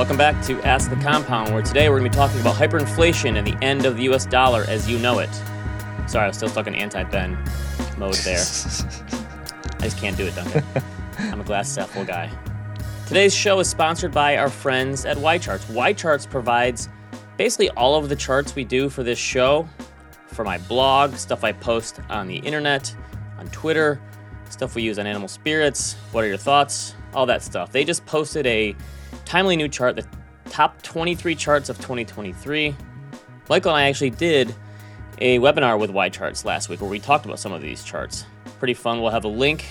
Welcome back to Ask the Compound, where today we're going to be talking about hyperinflation and the end of the US dollar as you know it. Sorry, I was still stuck in anti Ben mode there. I just can't do it, Duncan. I'm a glass full guy. Today's show is sponsored by our friends at YCharts. YCharts provides basically all of the charts we do for this show, for my blog, stuff I post on the internet, on Twitter, stuff we use on animal spirits. What are your thoughts? All that stuff. They just posted a timely new chart, the top 23 charts of 2023. Michael and I actually did a webinar with YCharts last week where we talked about some of these charts. Pretty fun. We'll have a link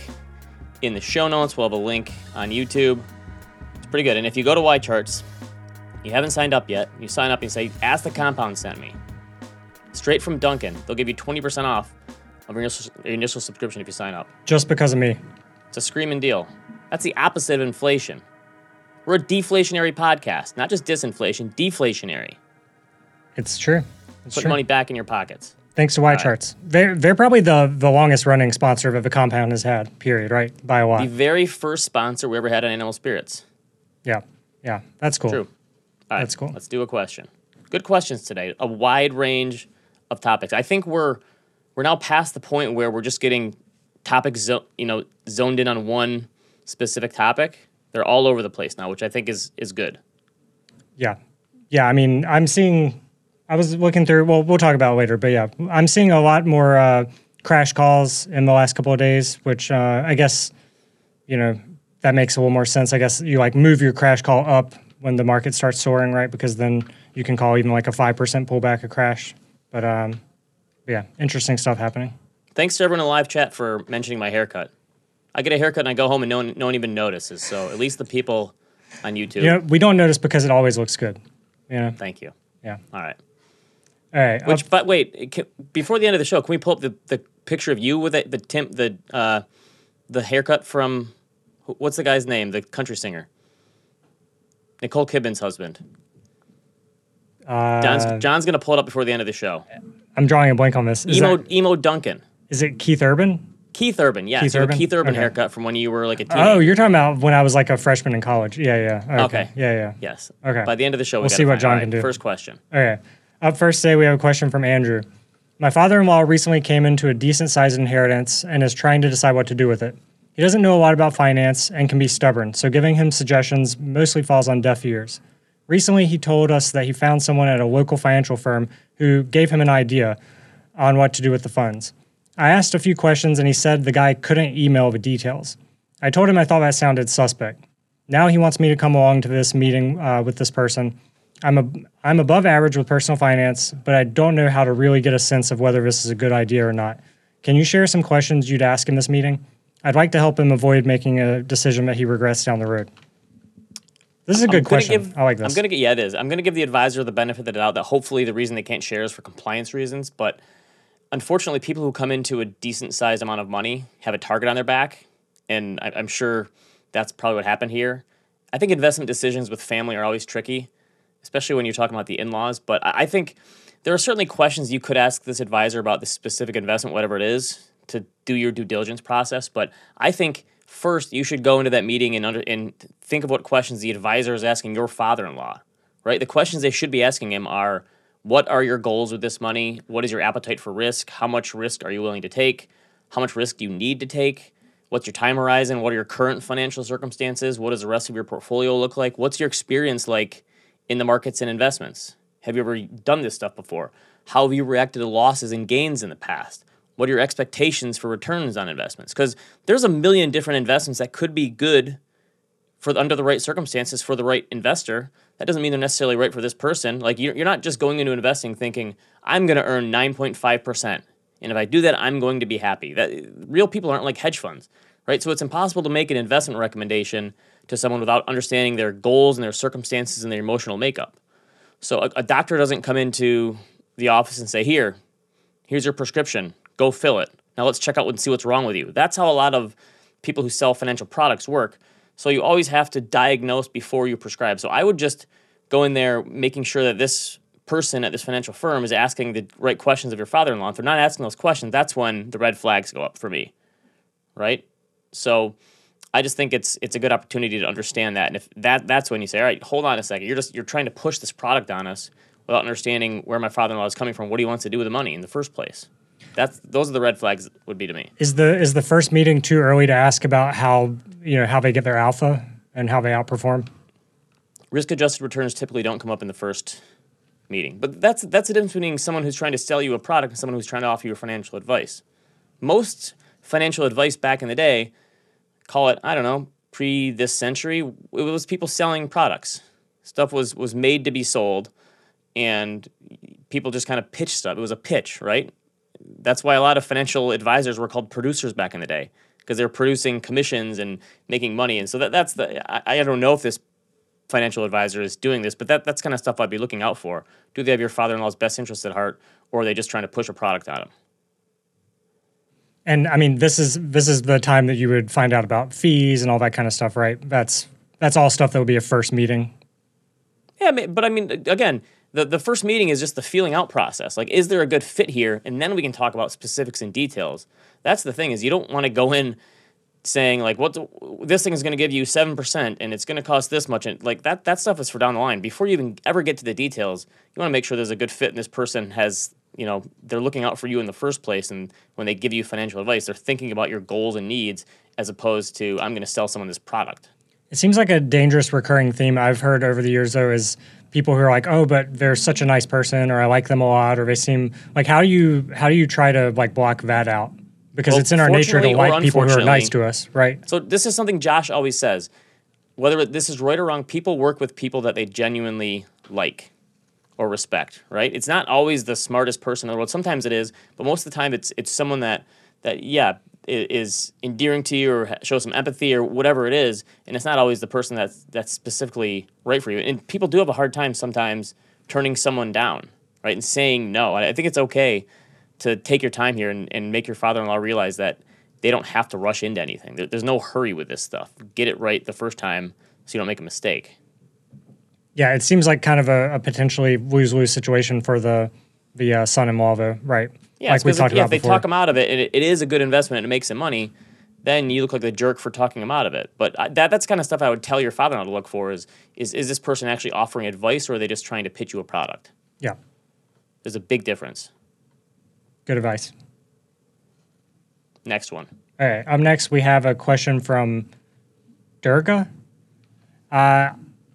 in the show notes. We'll have a link on YouTube. It's pretty good. And if you go to YCharts, you haven't signed up yet, you sign up and say, Ask the Compound sent me. Straight from Duncan. They'll give you 20% off of your initial, your initial subscription if you sign up. Just because of me. It's a screaming deal. That's the opposite of inflation. We're a deflationary podcast, not just disinflation, deflationary. It's true. It's Put true. money back in your pockets. Thanks to YCharts. They're, they're probably the, the longest running sponsor that the compound has had, period, right? By a The very first sponsor we ever had on Animal Spirits. Yeah. Yeah. That's cool. True. Right, That's cool. Let's do a question. Good questions today. A wide range of topics. I think we're we're now past the point where we're just getting topics, zo- you know, zoned in on one specific topic. They're all over the place now, which I think is is good. Yeah. Yeah. I mean, I'm seeing, I was looking through, well, we'll talk about it later, but yeah, I'm seeing a lot more uh, crash calls in the last couple of days, which uh, I guess, you know, that makes a little more sense. I guess you like move your crash call up when the market starts soaring, right? Because then you can call even like a 5% pullback a crash. But um, yeah, interesting stuff happening. Thanks to everyone in live chat for mentioning my haircut. I get a haircut and I go home and no one, no one even notices. So at least the people on YouTube. You know, we don't notice because it always looks good. You know? Thank you. Yeah. All right. All right. Which, up- but wait, can, before the end of the show, can we pull up the, the picture of you with it, the Tim, the uh, the haircut from what's the guy's name? The country singer, Nicole Kidman's husband. uh, John's, John's gonna pull it up before the end of the show. I'm drawing a blank on this. Is, Emo that, Emo Duncan, is it Keith Urban? Keith Urban, yeah, Keith so Urban? Keith Urban Okay. haircut from when you were like a oh, teen. Oh, you're talking about when I was like a freshman in college. Yeah, yeah. Okay. Okay. Yeah, yeah. yes. Okay. By the end of the show, we We'll gotta see what John all can do. First question. Okay. Up first today, we have a question from Andrew. My father in law recently came into a decent sized inheritance and is trying to decide what to do with it. He doesn't know a lot about finance and can be stubborn, so giving him suggestions mostly falls on deaf ears. Recently, he told us that he found someone at a local financial firm who gave him an idea on what to do with the funds. I asked a few questions and he said the guy couldn't email the details. I told him I thought that sounded suspect. Now he wants me to come along to this meeting uh, with this person. I'm a, I'm above average with personal finance, but I don't know how to really get a sense of whether this is a good idea or not. Can you share some questions you'd ask in this meeting? I'd like to help him avoid making a decision that he regrets down the road. This is a good question. give- I like this. I'm gonna get yeah, it is. I'm gonna give the advisor the benefit of the doubt that hopefully the reason they can't share is for compliance reasons. But unfortunately, people who come into a decent sized amount of money have a target on their back, and I, I'm sure that's probably what happened here. I think investment decisions with family are always tricky, especially when you're talking about the in-laws. But I, I think there are certainly questions you could ask this advisor about the specific investment, whatever it is, to do your due diligence process. But I think first you should go into that meeting and under and think of what questions the advisor is asking your father-in-law. Right, the questions they should be asking him are: What are your goals with this money? What is your appetite for risk? How much risk are you willing to take? How much risk do you need to take? What's your time horizon? What are your current financial circumstances? What does the rest of your portfolio look like? What's your experience like in the markets and investments? Have you ever done this stuff before? How have you reacted to losses and gains in the past? What are your expectations for returns on investments? Because there's a million different investments that could be good for under the right circumstances for the right investor. That doesn't mean they're necessarily right for this person. Like you're, you're not just going into investing thinking I'm going to earn 9.5 percent, and if I do that, I'm going to be happy. That real people aren't like hedge funds, right? So it's impossible to make an investment recommendation to someone without understanding their goals and their circumstances and their emotional makeup. So a, a doctor doesn't come into the office and say, "Here, here's your prescription. Go fill it. Now let's check out and see what's wrong with you." That's how a lot of people who sell financial products work. So you always have to diagnose before you prescribe. So I would just go in there making sure that this person at this financial firm is asking the right questions of your father-in-law. If they're not asking those questions, that's when the red flags go up for me. Right? So I just think it's it's a good opportunity to understand that. And if that that's when you say, all right, hold on a second, you're just you're trying to push this product on us without understanding where my father-in-law is coming from, what he wants to do with the money in the first place. That's those are the red flags would be to me. Is the is the first meeting too early to ask about how you know how they get their alpha and how they outperform? Risk adjusted returns typically don't come up in the first meeting. But that's that's the difference between someone who's trying to sell you a product and someone who's trying to offer you financial advice. Most financial advice back in the day, call it I don't know pre this century, it was people selling products. Stuff was was made to be sold, and people just kind of pitched stuff. It was a pitch, right? That's why a lot of financial advisors were called producers back in the day because they're producing commissions and making money. And so that, that's the I, I don't know if this financial advisor is doing this, but that, that's kind of stuff I'd be looking out for. Do they have your father in law's best interest at heart, or are they just trying to push a product on them? And I mean, this is this is the time that you would find out about fees and all that kind of stuff, right? That's that's all stuff that would be a first meeting. Yeah, but I mean, again, the, the first meeting is just the feeling out process. Like, is there a good fit here? And then we can talk about specifics and details. That's the thing is you don't want to go in saying like what this thing is going to give you 7% and it's going to cost this much and like that that stuff is for down the line before you even ever get to the details you want to make sure there's a good fit and this person has you know they're looking out for you in the first place and when they give you financial advice they're thinking about your goals and needs as opposed to i'm going to sell someone this product it seems like a dangerous recurring theme i've heard over the years though is people who are like oh but they're such a nice person or i like them a lot or they seem like how do you how do you try to like block that out because well, it's in our nature to like people who are nice to us, right? So this is something Josh always says. Whether this is right or wrong, people work with people that they genuinely like or respect, right? It's not always the smartest person in the world. Sometimes it is, but most of the time it's it's someone that that yeah is endearing to you or shows some empathy or whatever it is, and it's not always the person that's that's specifically right for you. And people do have a hard time sometimes turning someone down, right, and saying no. I think it's okay to take your time here and, and make your father-in-law realize that they don't have to rush into anything. There, there's no hurry with this stuff. Get it right the first time so you don't make a mistake. Yeah, it seems like kind of a, a potentially lose-lose situation for the the uh, son-in-law, though, right? Yeah, like we talked if, yeah, if they before. talk him out of it, and it, it is a good investment and it makes them money, then you look like the jerk for talking them out of it. But I, that that's kind of stuff I would tell your father-in-law to look for is is is this person actually offering advice or are they just trying to pitch you a product? Yeah, there's a big difference. Good advice. Next one. All right. Up next, we have a question from Durga. Uh,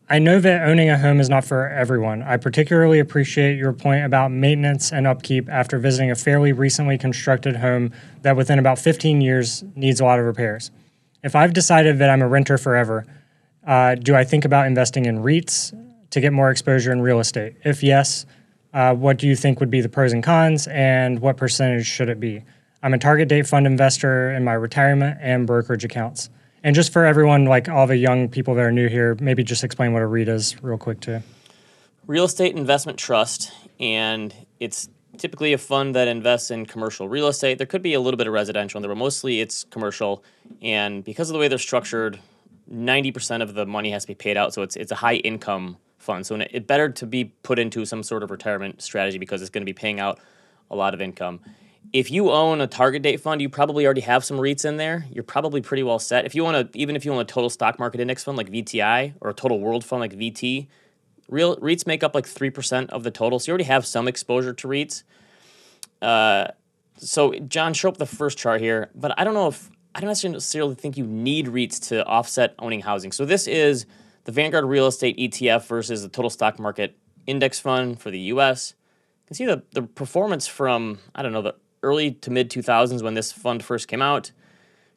I know that owning a home is not for everyone. I particularly appreciate your point about maintenance and upkeep after visiting a fairly recently constructed home that within about 15 years needs a lot of repairs. If I've decided that I'm a renter forever, uh, do I think about investing in REITs to get more exposure in real estate? If yes, uh, what do you think would be the pros and cons, and what percentage should it be? I'm a target date fund investor in my retirement and brokerage accounts. And just for everyone, like all the young people that are new here, maybe just explain what a REIT is real quick too. Real estate investment trust, and it's typically a fund that invests in commercial real estate. There could be a little bit of residential there, but mostly it's commercial. And because of the way they're structured, 90% of the money has to be paid out. So it's, it's a high income fund. So it better to be put into some sort of retirement strategy because it's going to be paying out a lot of income. If you own a target date fund, you probably already have some REITs in there. You're probably pretty well set. If you want to, even if you want a total stock market index fund like VTI or a total world fund like VT, real REITs make up like three percent of the total. So you already have some exposure to REITs. Uh, so John, show up the first chart here, but I don't know if I don't necessarily think you need REITs to offset owning housing. So this is the Vanguard Real Estate ETF versus the Total Stock Market Index Fund for the US. You can see the, the performance from, I don't know, the early to mid 2000s when this fund first came out.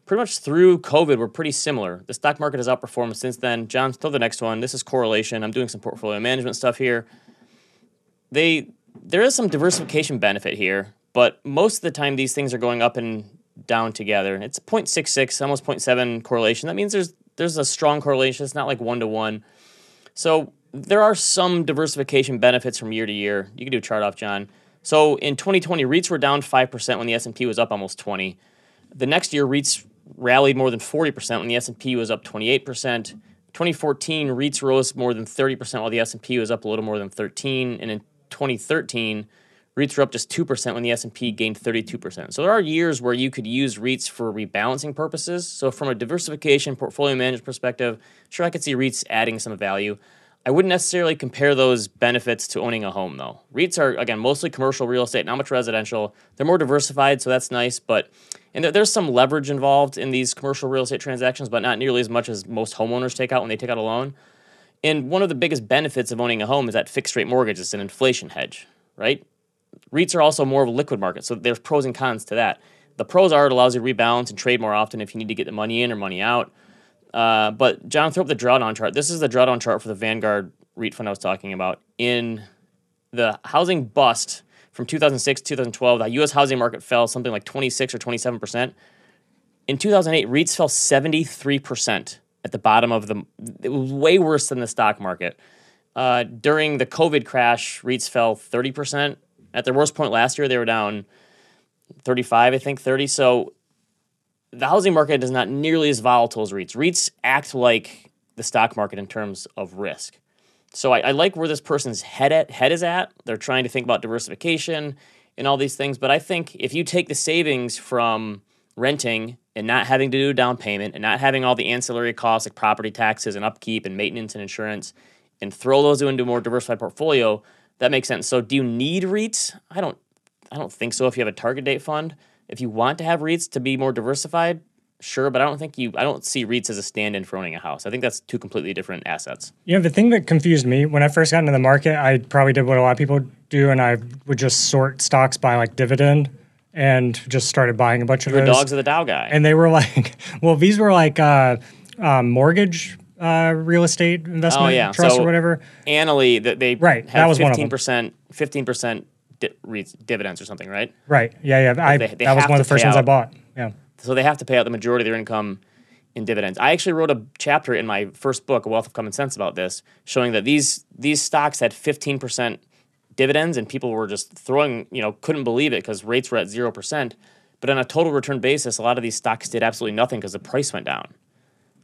Pretty much through COVID, we were pretty similar. The stock market has outperformed since then. John, throw the next one. This is correlation. I'm doing some portfolio management stuff here. They there is some diversification benefit here, but most of the time these things are going up and down together. It's 0.66, almost 0.7 correlation. That means there's there's a strong correlation. It's not like one to one. So there are some diversification benefits from year to year. You can do a chart off, John. So in 2020, REITs were down 5% when the S&P was up almost 20. The next year, REITs rallied more than 40% when the S&P was up 28%. 2014, REITs rose more than 30% while the S&P was up a little more than 13. And in 2013, REITs were up just 2% when the S&P gained 32%. So there are years where you could use REITs for rebalancing purposes. So from a diversification portfolio management perspective, sure I could see REITs adding some value. I wouldn't necessarily compare those benefits to owning a home though. REITs are again mostly commercial real estate, not much residential. They're more diversified, so that's nice, but and there, there's some leverage involved in these commercial real estate transactions, but not nearly as much as most homeowners take out when they take out a loan. And one of the biggest benefits of owning a home is that fixed rate mortgage is an inflation hedge, right? REITs are also more of a liquid market, so there's pros and cons to that. The pros are it allows you to rebalance and trade more often if you need to get the money in or money out. Uh, but John, throw up the drawdown chart. This is the drawdown chart for the Vanguard REIT fund I was talking about. In the housing bust from 2006 to 2012, the U.S. housing market fell something like 26 or 27 percent. In 2008, REITs fell 73 percent at the bottom of the. It was way worse than the stock market. Uh, during the COVID crash, REITs fell 30 percent. At their worst point last year, they were down 35, I think 30. So the housing market is not nearly as volatile as REITs. REITs act like the stock market in terms of risk. So I, I, like where this person's head at head is at. They're trying to think about diversification and all these things. But I think if you take the savings from renting and not having to do a down payment and not having all the ancillary costs like property taxes and upkeep and maintenance and insurance and throw those into a more diversified portfolio, that makes sense. So do you need REITs? I don't I don't think so if you have a target date fund. If you want to have REITs to be more diversified, sure, but I don't think you I don't see REITs as a stand-in for owning a house. I think that's two completely different assets. You know, the thing that confused me when I first got into the market, I probably did what a lot of people do and I would just sort stocks by like dividend and just started buying a bunch of those. dogs of the Dow guy. And they were like, well, these were like uh, uh, mortgage uh, real estate investment oh, yeah. trust so or whatever. Annaly, that they right, that was 15%, 15% di- dividends or something, right? Right. Yeah, yeah. I, they, they that was one of the first ones out. I bought. Yeah. So they have to pay out the majority of their income in dividends. I actually wrote a chapter in my first book, A Wealth of Common Sense, about this, showing that these these stocks had 15% dividends and people were just throwing, you know, couldn't believe it because rates were at 0%. But on a total return basis, a lot of these stocks did absolutely nothing because the price went down.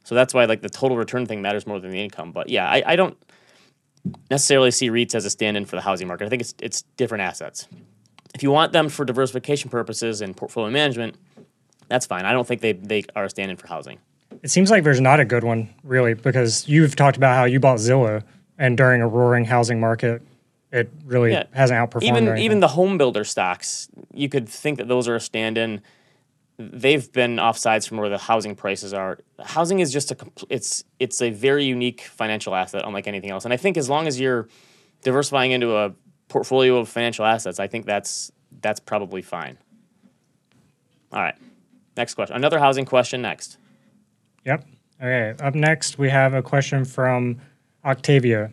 So that's why like the total return thing matters more than the income. But yeah, I, I don't – necessarily see REITs as a stand-in for the housing market. I think it's it's different assets. If you want them for diversification purposes and portfolio management, that's fine. I don't think they, they are a stand-in for housing. It seems like there's not a good one, really, because you've talked about how you bought Zillow, and during a roaring housing market, it really Yeah. hasn't outperformed. even even the home builder stocks, you could think that those are a stand-in. They've been offsides from where the housing prices are. Housing is just a it's it's a very unique financial asset, unlike anything else. And I think as long as you're diversifying into a portfolio of financial assets, I think that's that's probably fine. All right, next question. Another housing question next. Yep. Okay. Up next, we have a question from Octavia.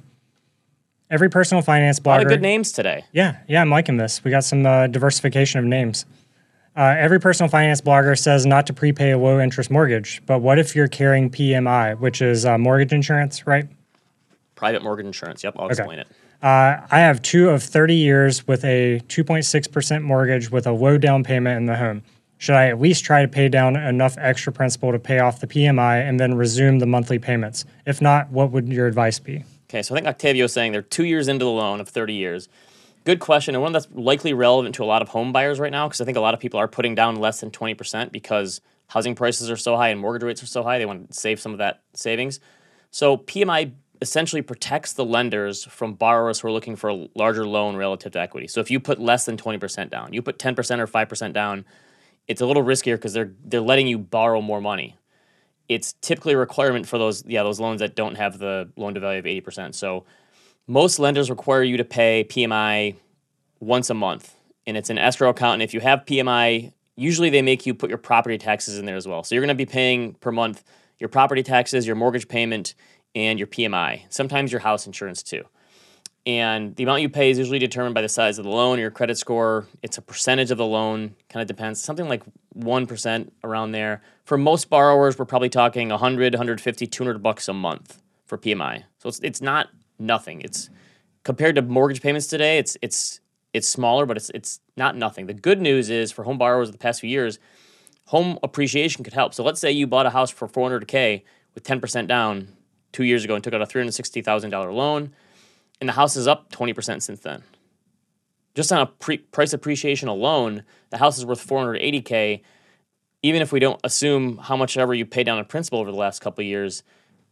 Every personal finance blogger. A lot of good names today. Yeah, yeah, I'm liking this. We got some uh, diversification of names. Uh, every personal finance blogger says not to prepay a low interest mortgage, but what if you're carrying PMI, which is uh, mortgage insurance, right? Private mortgage insurance. Yep, I'll explain it. Uh, I have two of 30 years with a 2.6% mortgage with a low down payment in the home. Should I at least try to pay down enough extra principal to pay off the PMI and then resume the monthly payments? If not, what would your advice be? Okay, so I think Octavio is saying they're two years into the loan of 30 years. Good question, and one that's likely relevant to a lot of home buyers right now because I think a lot of people are putting down less than 20% because housing prices are so high and mortgage rates are so high. They want to save some of that savings. So PMI essentially protects the lenders from borrowers who are looking for a larger loan relative to equity. So if you put less than 20% down, you put 10% or 5% down, it's a little riskier because they're they're letting you borrow more money. It's typically a requirement for those yeah those loans that don't have the loan to value of 80%. So most lenders require you to pay PMI once a month, and it's an escrow account. And if you have PMI, usually they make you put your property taxes in there as well. So you're going to be paying per month your property taxes, your mortgage payment, and your PMI. Sometimes your house insurance too. And the amount you pay is usually determined by the size of the loan, or your credit score. It's a percentage of the loan, kind of depends, something like 1% around there. For most borrowers, we're probably talking 100, 150, 200 bucks a month for PMI. So it's, it's not nothing. It's compared to mortgage payments today, it's it's it's smaller, but it's it's not nothing. The good news is for home borrowers of the past few years, home appreciation could help. So let's say you bought a house for 400k with 10% down 2 years ago and took out a $360,000 loan and the house is up 20% since then. just on a pre- price appreciation alone, the house is worth 480k. Even if we don't assume how much ever you pay down in principal over the last couple years,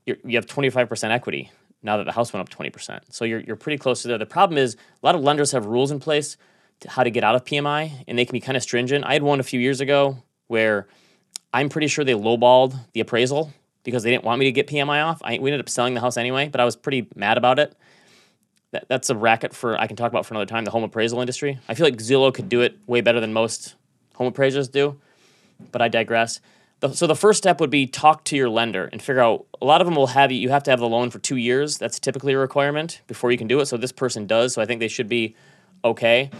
you have 25% equity now that the house went up 20%. So you're, you're pretty close to there. The problem is a lot of lenders have rules in place to how to get out of PMI, and they can be kind of stringent. I had one a few years ago where I'm pretty sure they lowballed the appraisal because they didn't want me to get PMI off. I, we ended up selling the house anyway, but I was pretty mad about it. That, that's a racket for I can talk about for another time. The home appraisal industry. I feel like Zillow could do it way better than most home appraisers do, but I digress. The, so the first step would be talk to your lender and figure out. A lot of them will have you. You have to have the loan for two years. That's typically a requirement before you can do it. So this person does. So I think they should be okay.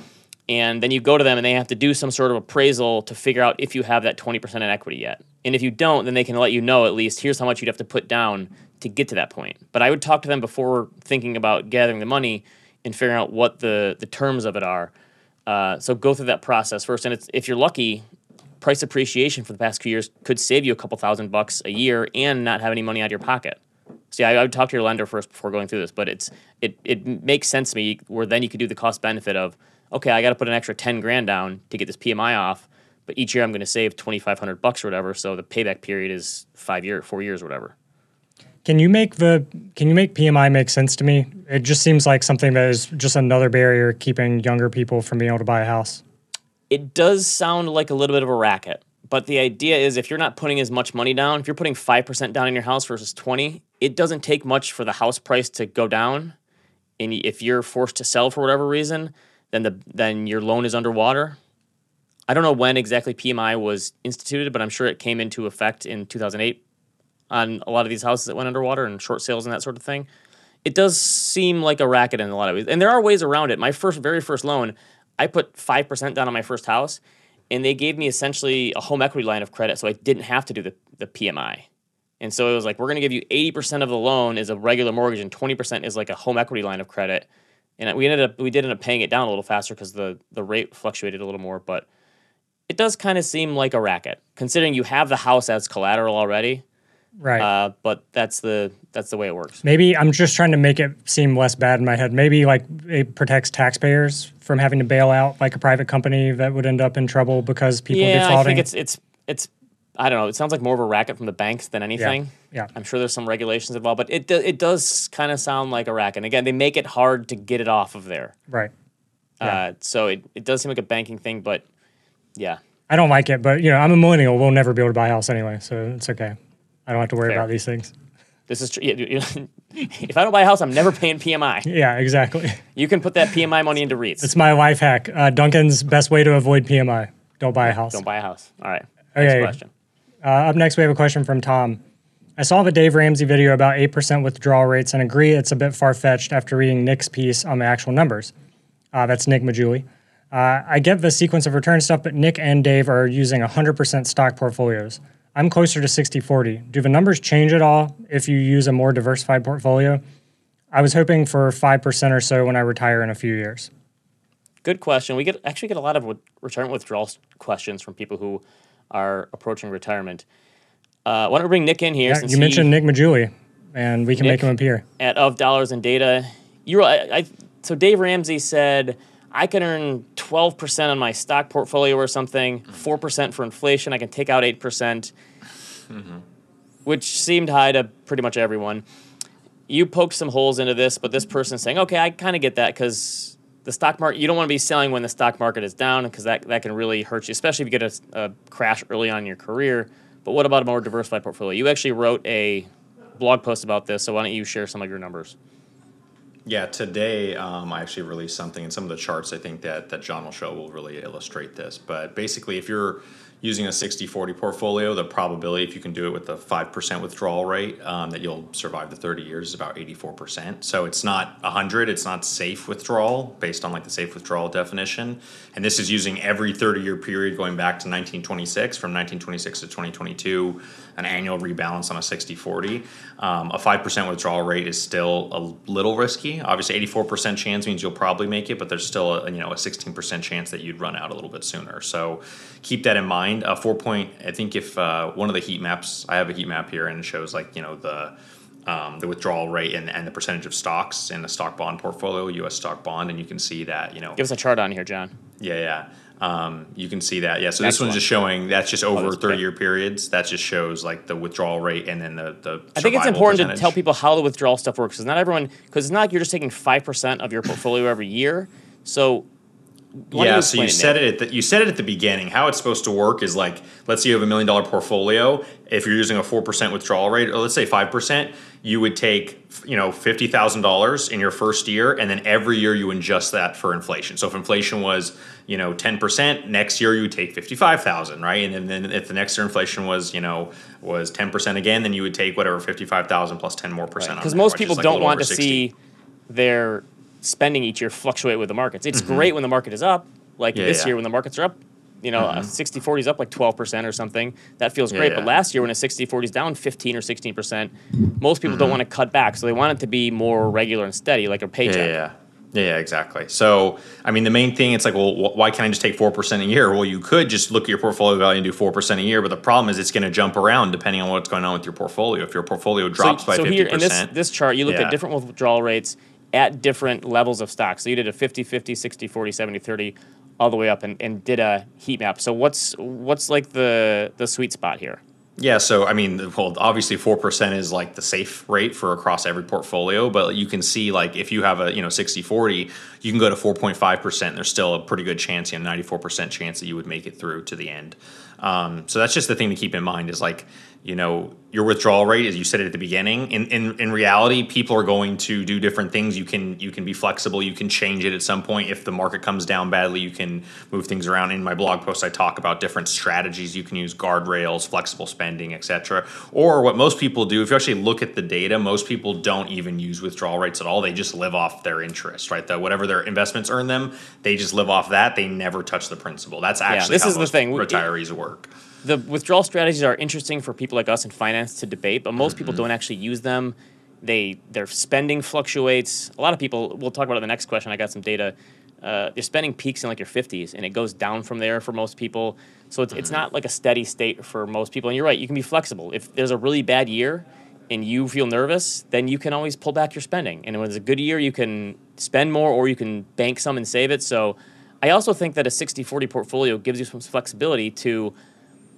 And then you go to them and they have to do some sort of appraisal to figure out if you have that 20% in equity yet. And if you don't, then they can let you know at least here's how much you'd have to put down to get to that point. But I would talk to them before thinking about gathering the money and figuring out what the, the terms of it are. Uh, so go through that process first. And if you're lucky, price appreciation for the past few years could save you a couple thousand bucks a year and not have any money out of your pocket. See, I, I would talk to your lender first before going through this, but it's it it makes sense to me where then you could do the cost benefit of okay, I got to put an extra ten grand down to get this PMI off, but each year I'm going to save twenty five hundred bucks or whatever. So the payback period is five year, four years, or whatever. Can you make the can you make PMI make sense to me? It just seems like something that is just another barrier keeping younger people from being able to buy a house it does sound like a little bit of a racket. But the idea is if you're not putting as much money down, if you're putting 5% down in your house versus 20, it doesn't take much for the house price to go down. And if you're forced to sell for whatever reason, then the then your loan is underwater. I don't know when exactly PMI was instituted, but I'm sure it came into effect in 2008 on a lot of these houses that went underwater and short sales and that sort of thing. It does seem like a racket in a lot of ways, and there are ways around it. My first, very first loan, I put 5% down on my first house, and they gave me essentially a home equity line of credit, so I didn't have to do the, the PMI. And so it was like, we're going to give you 80% of the loan is a regular mortgage, and 20% is like a home equity line of credit. And we ended up, we did end up paying it down a little faster because the, the rate fluctuated a little more, but it does kind of seem like a racket, considering you have the house as collateral already. Right. Uh, but that's the that's the way it works. Maybe I'm just trying to make it seem less bad in my head. Maybe like it protects taxpayers from having to bail out like a private company that would end up in trouble because people yeah. I think it's it's it's I don't know. It sounds like more of a racket from the banks than anything. Yeah. yeah. I'm sure there's some regulations involved, but it it does kind of sound like a racket. And again, they make it hard to get it off of there. Right. Yeah. Uh, so it, it does seem like a banking thing, but yeah. I don't like it, but you know, I'm a millennial. We'll never be able to buy a house anyway, so it's okay. I don't have to worry Fair. about these things. This is true. if I don't buy a house, I'm never paying PMI. Yeah, exactly. You can put that PMI money into REITs. It's my life hack. Uh, Duncan's best way to avoid PMI: don't buy a house. Don't buy a house. All right. Okay. Next question. Uh, up next, we have a question from Tom. I saw the Dave Ramsey video about 8% withdrawal rates and agree it's a bit far fetched after reading Nick's piece on the actual numbers. Uh, that's Nick Maggiulli. Uh, I get the sequence of return stuff, but Nick and Dave are using 100% stock portfolios. I'm closer to 60 40. Do the numbers change at all if you use a more diversified portfolio? I was hoping for 5% or so when I retire in a few years. Good question. We get actually get a lot of retirement withdrawal questions from people who are approaching retirement. Uh, why don't we bring Nick in here? Yeah, you mentioned Nick Maggiulli, and we can Nick make him appear. At Of Dollars and Data. You I, I, so Dave Ramsey said I can earn 12% on my stock portfolio or something, 4% for inflation. I can take out 8%, percent mm-hmm. which seemed high to pretty much everyone. You poked some holes into this, but this person's saying, okay, I kind of get that because the stock market, you don't want to be selling when the stock market is down because that, that can really hurt you, especially if you get a, a crash early on in your career. But what about a more diversified portfolio? You actually wrote a blog post about this, so why don't you share some of your numbers? Yeah, today um, I actually released something, and some of the charts I think that that John will show will really illustrate this. But basically, if you're using a 60-40 portfolio, the probability, if you can do it with a 5% withdrawal rate, um, that you'll survive the 30 years is about 84%. So it's not 100, it's not safe withdrawal based on like the safe withdrawal definition. And this is using every 30-year period going back to 1926, from 1926 to 2022, an annual rebalance on a 60-40. Um, a 5% withdrawal rate is still a little risky. Obviously, 84% chance means you'll probably make it, but there's still a, you know, a 16% chance that you'd run out a little bit sooner. So keep that in mind. A four point, I think if uh, one of the heat maps, I have a heat map here and it shows like, you know, the um, the withdrawal rate and, and the percentage of stocks in the stock bond portfolio, U.S. stock bond, and you can see that you know. Give us a chart on here, John. Yeah, yeah. Um, you can see that. Yeah. So Next this one's one. just showing that's just over that's great. thirty year periods. That just shows like the withdrawal rate and then the the. I think it's important to tell people how the withdrawal stuff works because not everyone because it's not like you're just taking five percent of your portfolio every year. So Yeah, so you said it at the, you said it at the beginning. How it's supposed to work is like, let's say you have a million dollar portfolio. If you're using a four percent withdrawal rate, or let's say five percent, you would take you know fifty thousand dollars in your first year, and then every year you adjust that for inflation. So if inflation was you know ten percent, next year you would take fifty five thousand, right? And then, then if the next year inflation was you know was ten percent again, then you would take whatever fifty five thousand plus ten more percent. because there, most people don't want to 60. see their spending each year fluctuate with the markets. It's great when the market is up, like Mm-hmm. Yeah, this yeah. Mm-hmm. year when the markets are up. You know, a 60 40 is up like 12% or something. That feels Yeah, great. But last year when a 60 40 is down 15 or 16%, most people Mm-hmm. don't want to cut back. So they want it to be more regular and steady, like a paycheck. yeah, yeah. Exactly. So, I mean, the main thing, it's like, well, wh- why can't I just take 4% a year? Well, you could just look at your portfolio value and do 4% a year, but the problem is it's going to jump around depending on what's going on with your portfolio. If your portfolio drops by 50%. here in this this chart, you look Yeah. at different withdrawal rates at different levels of stock. So you did a 50 50, 60 40, 70 30 all the way up and, and did a heat map. So what's what's like the the sweet spot here? Yeah, so I mean, well, obviously four percent is like the safe rate for across every portfolio, but you can see like if you have a you know 60-40, you can go to four point five percent. There's still a pretty good chance, you know, ninety four percent chance that you would make it through to the end. Um, so that's just the thing to keep in mind is like you know your withdrawal rate, as you said it at the beginning. In in in reality, people are going to do different things. You can you can be flexible. You can change it at some point if the market comes down badly. You can move things around. In my blog post, I talk about different strategies you can use: guardrails, flexible spending, etc. Or what most people do, if you actually look at the data, most people don't even use withdrawal rates at all. They just live off their interest, right? That whatever their investments earn them, they just live off that. They never touch the principal. That's actually this how is the thing. Retirees work. The withdrawal strategies are interesting for people like us in finance to debate, but most people don't actually use them. They their spending fluctuates. A lot of people. We'll talk about it in the next question. I got some data. Uh, your spending peaks in like your 50s, and it goes down from there for most people. So it's, it's not like a steady state for most people. And you're right. You can be flexible. If there's a really bad year, and you feel nervous, then you can always pull back your spending. And when it's a good year, you can spend more, or you can bank some and save it. So I also think that a 60-40 portfolio gives you some flexibility to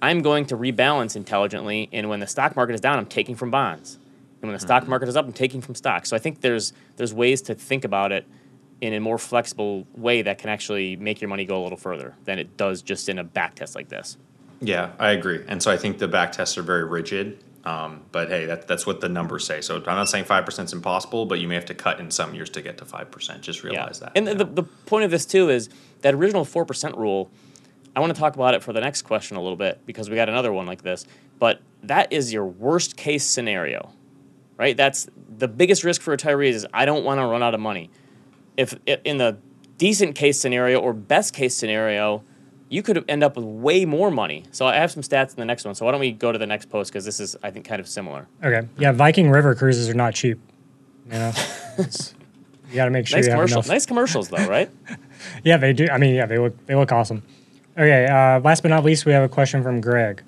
I'm going to rebalance intelligently, and when the stock market is down, I'm taking from bonds, and when the stock mm-hmm. market is up, I'm taking from stocks. So I think there's there's ways to think about it in a more flexible way that can actually make your money go a little further than it does just in a back test like this. Yeah, I agree. And so I think the back tests are very rigid. Um, but hey, that, that's what the numbers say. So I'm not saying five percent is impossible, but you may have to cut in some years to get to five percent. Just realize that. And the, know? the point of this too is that original four percent rule. I want to talk about it for the next question a little bit because we got another one like this. But that is your worst case scenario, right? That's the biggest risk for retirees is I don't want to run out of money. If in the decent case scenario or best case scenario, you could end up with way more money. So I have some stats in the next one. So why don't we go to the next post because this is I think kind of similar. Okay. Yeah, Viking River cruises are not cheap. You know, you got to make sure Nice you have enough. nice commercials though, right? Yeah, they do. I mean, yeah, they look they look awesome. Okay. Uh, last but not least, we have a question from Greg.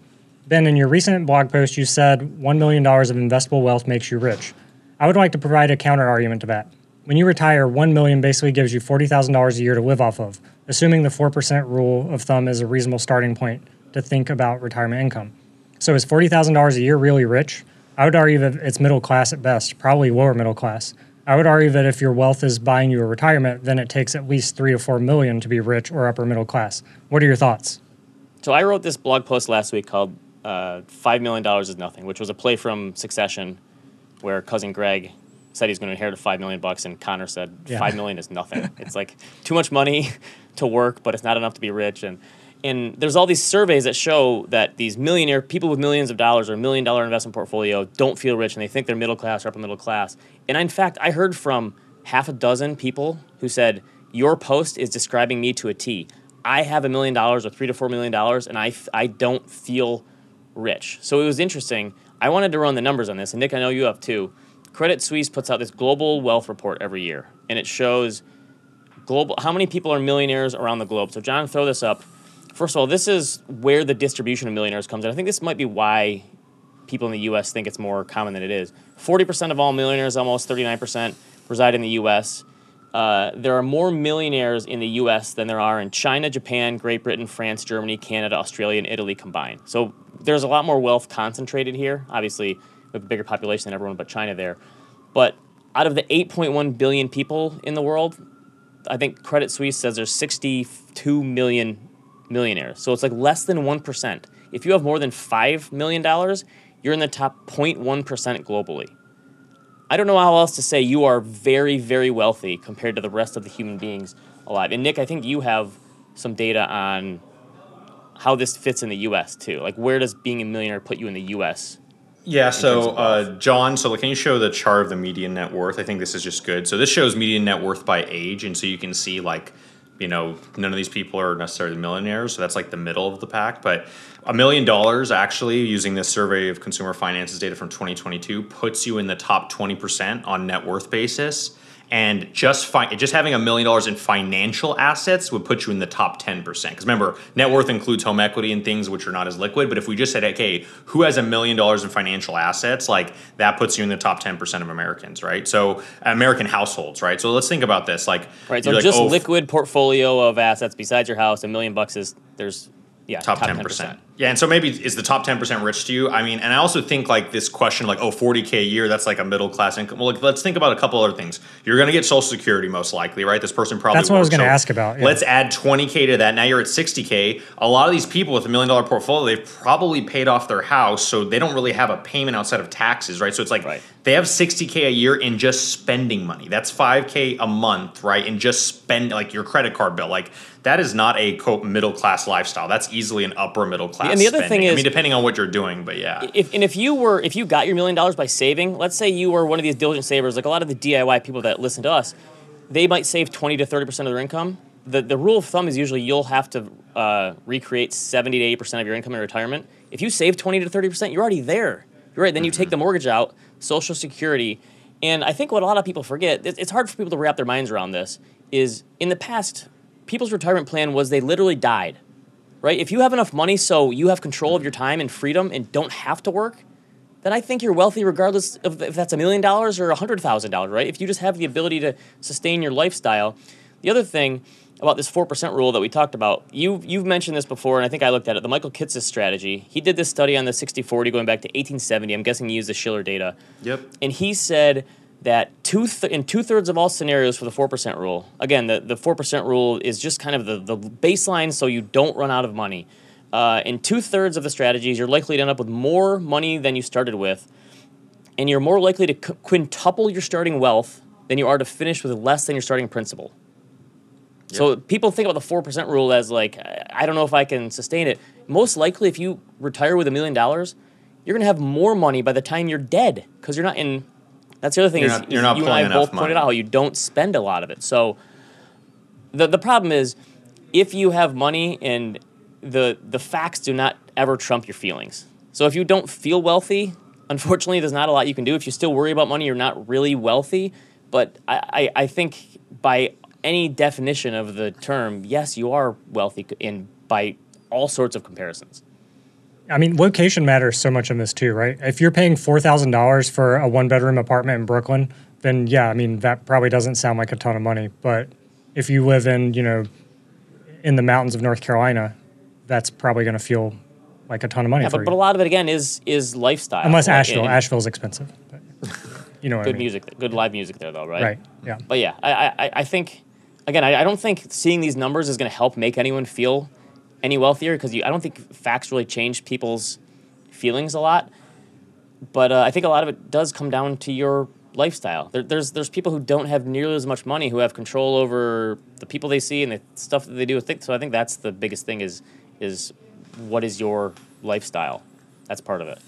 Ben, in your recent blog post, you said one million dollars of investable wealth makes you rich. I would like to provide a counter argument to that. When you retire, one million basically gives you forty thousand dollars a year to live off of, assuming the four percent rule of thumb is a reasonable starting point to think about retirement income. So, is forty thousand dollars a year really rich? I would argue that it's middle class at best, probably lower middle class. I would argue that if your wealth is buying you a retirement, then it takes at least three to four million to be rich or upper middle class. What are your thoughts? So I wrote this blog post last week called uh, Five Million Dollars is Nothing, which was a play from Succession, where cousin Greg said he's going to inherit five million bucks, and Connor said Yeah. five million is nothing. it's like too much money to work, but it's not enough to be rich. And and there's all these surveys that show that these millionaire people with millions of dollars or a million dollar investment portfolio don't feel rich, and they think they're middle class or upper middle class. And in fact, I heard from half a dozen people who said your post is describing me to a T. I have a million dollars or three to four million dollars, and I, f- I don't feel rich. So it was interesting. I wanted to run the numbers on this, and Nick, I know you have too. Credit Suisse puts out this global wealth report every year, and it shows global how many people are millionaires around the globe. So John, throw this up. First of all, this is where the distribution of millionaires comes in. I think this might be why people in the U.S. think it's more common than it is. Forty percent of all millionaires, almost thirty-nine percent, reside in the U.S. Uh, there are more millionaires in the U.S. than there are in China, Japan, Great Britain, France, Germany, Canada, Australia, and Italy combined. So there's a lot more wealth concentrated here. Obviously, we have a bigger population than everyone but China there. But out of the 8.1 billion people in the world, I think Credit Suisse says there's 62 million millionaires. So it's like less than 1%. If you have more than $5 million, you're in the top 0.1% globally. I don't know how else to say you are very, very wealthy compared to the rest of the human beings alive. And Nick, I think you have some data on how this fits in the U.S. too. Like, where does being a millionaire put you in the U.S.? Yeah, so uh, John, so can you show the chart of the median net worth? I think this is just good. So this shows median net worth by age, and so you can see like, you know, none of these people are necessarily millionaires, so that's like the middle of the pack. But a million dollars actually, using this survey of consumer finances data from 2022, puts you in the top 20% on net worth basis and just fi- just having a million dollars in financial assets would put you in the top 10% because remember net worth includes home equity and things which are not as liquid but if we just said okay who has a million dollars in financial assets like that puts you in the top 10% of americans right so american households right so let's think about this like Right. So like, just oh, liquid portfolio of assets besides your house, a million bucks is there's yeah top 10%. Yeah, and so maybe is the top 10% rich to you? I mean, and I also think like this question like, oh, 40K a year, that's like a middle class income. Well, like, let's think about a couple other things. You're going to get Social Security most likely, right? This person probably That's what I was gonna ask about, yeah. Let's add 20K to that. Now you're at 60K. A lot of these people with a million dollar portfolio, they've probably paid off their house, so they don't really have a payment outside of taxes, right? So it's like Right. they have 60K a year in just spending money. That's 5K a month, right? And just spend like your credit card bill. Like that is not a quote middle class lifestyle. That's easily an upper middle class. And the other spending. thing I is- mean, depending on what you're doing, but yeah. If, and if you were if you got your million dollars by saving, let's say you were one of these diligent savers, like a lot of the DIY people that listen to us, they might save 20 to 30 percent of their income. The the rule of thumb is usually you'll have to uh, recreate 70 to 80 percent of your income in retirement. If you save 20 to 30 percent, you're already there. You're right. Then you take the mortgage out, Social Security, and I think what a lot of people forget, it's hard for people to wrap their minds around this, is in the past, people's retirement plan was they literally died right? If you have enough money so you have control of your time and freedom and don't have to work, then I think you're wealthy regardless of if that's a million dollars or a hundred thousand dollars, right? If you just have the ability to sustain your lifestyle. The other thing about this four percent rule that we talked about, you you've mentioned this before, and I think I looked at it. The Michael Kitces strategy. He did this study on the 60-40 going back to 1870. I'm guessing he used the Shiller data. Yep. And he said that two th- in two thirds of all scenarios for the four percent rule. Again, the the four percent rule is just kind of the the baseline, so you don't run out of money. Uh, in two thirds of the strategies, you're likely to end up with more money than you started with, and you're more likely to qu- quintuple your starting wealth than you are to finish with less than your starting principal. So people think about the four percent rule as like, I I don't know if I can sustain it. Most likely, if you retire with a million dollars, you're gonna have more money by the time you're dead because you're not in. That's the other thing You're is, not- you're not you and I both pointed out how you don't spend a lot of it. So the the problem is if you have money and the the facts do not ever trump your feelings. So if you don't feel wealthy, unfortunately, there's not a lot you can do. If you still worry about money, you're not really wealthy. But I, I, I think by any definition of the term, yes, you are wealthy in by all sorts of comparisons. I mean, location matters so much in this too, right? If you're paying four thousand dollars for a one bedroom apartment in Brooklyn, then yeah, I mean that probably doesn't sound like a ton of money. But if you live in, you know, in the mountains of North Carolina, that's probably going to feel like a ton of money Yeah, but, but a lot of it again is is lifestyle. Unless Like, Asheville, Asheville's expensive. But you know what I good mean? music, good live music there though, right? right? Yeah. But yeah, I, I, I think, again, I, I don't think seeing these numbers is going to help make anyone feel any wealthier because I don't think facts really change people's feelings a lot. But uh, I think a lot of it does come down to your lifestyle. There, there's there's people who don't have nearly as much money who have control over the people they see and the stuff that they do. So. I think that's the biggest thing is is what is your lifestyle. That's part of it.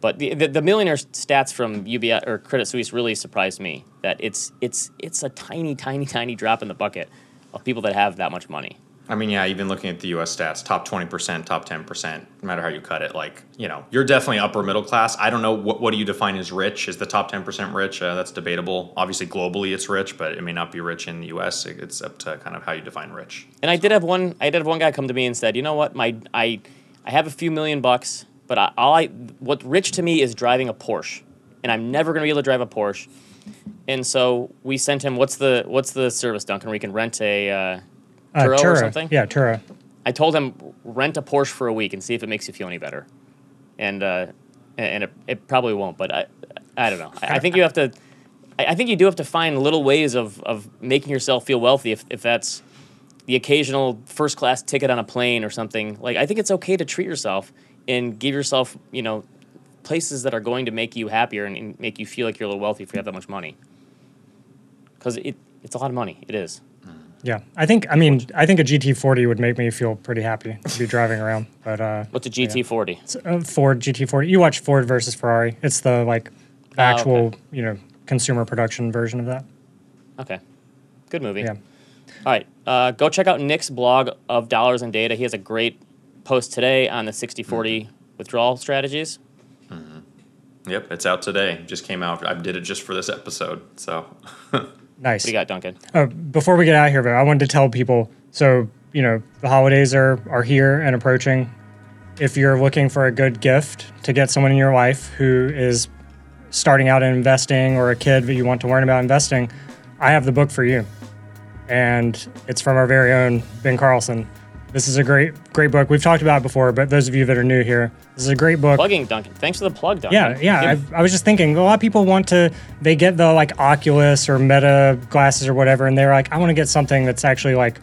But the, the, the millionaire stats from UBS or Credit Suisse really surprised me. That it's it's it's a tiny, tiny, tiny drop in the bucket of people that have that much money. I mean, yeah, even looking at the US stats, top 20%, top 10%, no matter how you cut it, like, you know, you're definitely upper middle class. I don't know, what, what do you define as rich? Is the top 10% rich? Uh, that's debatable. Obviously, globally it's rich, but it may not be rich in the US. It's up to kind of how you define rich. And I did have one. I did have one guy come to me and said, "You know what? My I I have a few million bucks, but I, all I what rich to me is driving a Porsche, and I'm never going to be able to drive a Porsche. And so we sent him. What's the what's the service, Duncan? Where you can rent a uh, Uh, Turo or something? Yeah, Turo. I told him rent a Porsche for a week and see if it makes you feel any better, and uh, and it, it probably won't. But I I don't know. I, I think you have to. I I think you do have to find little ways of, of making yourself feel wealthy if, if that's the occasional first class ticket on a plane or something. Like I think it's okay to treat yourself and give yourself, you know, places that are going to make you happier and, and make you feel like you're a little wealthy if you have that much money. Because it, it's a lot of money. It is. Yeah, I think. I mean, I think a GT40 would make me feel pretty happy to be driving around. But uh, What's a GT40? it's a Ford GT40. You watch Ford versus Ferrari. It's the like Ah, okay. actual, you know, consumer production version of that. Okay. Good movie. Yeah. All right. Uh, go check out Nick's blog of dollars and data. He has a great post today on the 60 40 withdrawal strategies. Yep, it's out today. Just came out. I did it just for this episode. So Nice. What do you got, Duncan? Uh, before we get out of here, though, I wanted to tell people. So you know, the holidays are are here and approaching. If you're looking for a good gift to get someone in your life who is starting out in investing or a kid that you want to learn about investing, I have the book for you, and it's from our very own Ben Carlson. This is a great great book. We've talked about it before, but those of you that are new here, this is a great book. Plugging, Duncan. Thanks for the plug, Duncan. Yeah, yeah. Give- I, I was just thinking, a lot of people want to, they get the like Oculus or Meta glasses or whatever, and they're like, I want to get something that's actually like,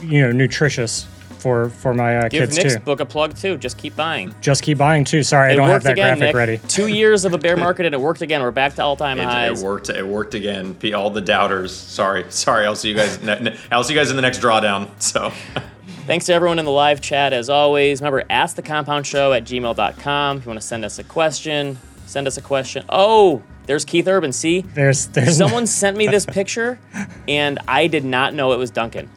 you know, nutritious for for my uh, Give kids Nick's too. book a plug, too. Just keep buying. Just keep buying too. Sorry, I don't have that again, graphic Nick. ready. Two years of a bear market and it worked again. We're back to all time highs. it worked. It worked again. P- All the doubters. Sorry, sorry. I'll see you guys. Ne- ne- I'll see you guys in the next drawdown. So Thanks to everyone in the live chat as always. Remember, ask the compound show at gmail.com. If you want to send us a question, send us a question. Oh, there's Keith Urban. See? There's there's Someone sent me this picture and I did not know it was Duncan.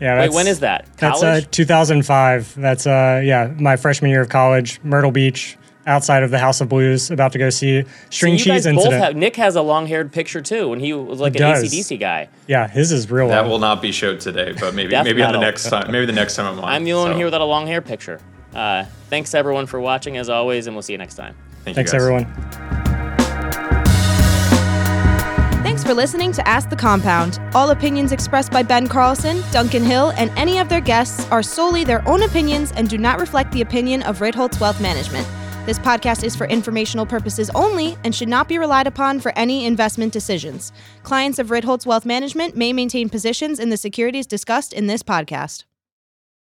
yeah. Wait, when is that? That's uh, 2005. That's uh yeah my freshman year of college, Myrtle Beach, outside of the House of Blues, about to go see String you Cheese guys both Incident. have. Nick has a long-haired picture too, when he was like He an does. ACDC guy. yeah, his is real. that long. will not be showed today, but maybe maybe on the next time. Maybe the next time I'm on. I'm the only one here without a long hair picture. Uh, thanks everyone for watching as always, and we'll see you next time. Thank Thanks guys. everyone. Thanks for listening to Ask the Compound. All opinions expressed by Ben Carlson, Duncan Hill, and any of their guests are solely their own opinions and do not reflect the opinion of Ritholtz Wealth Management. This podcast is for informational purposes only and should not be relied upon for any investment decisions. Clients of Ritholtz Wealth Management may maintain positions in the securities discussed in this podcast.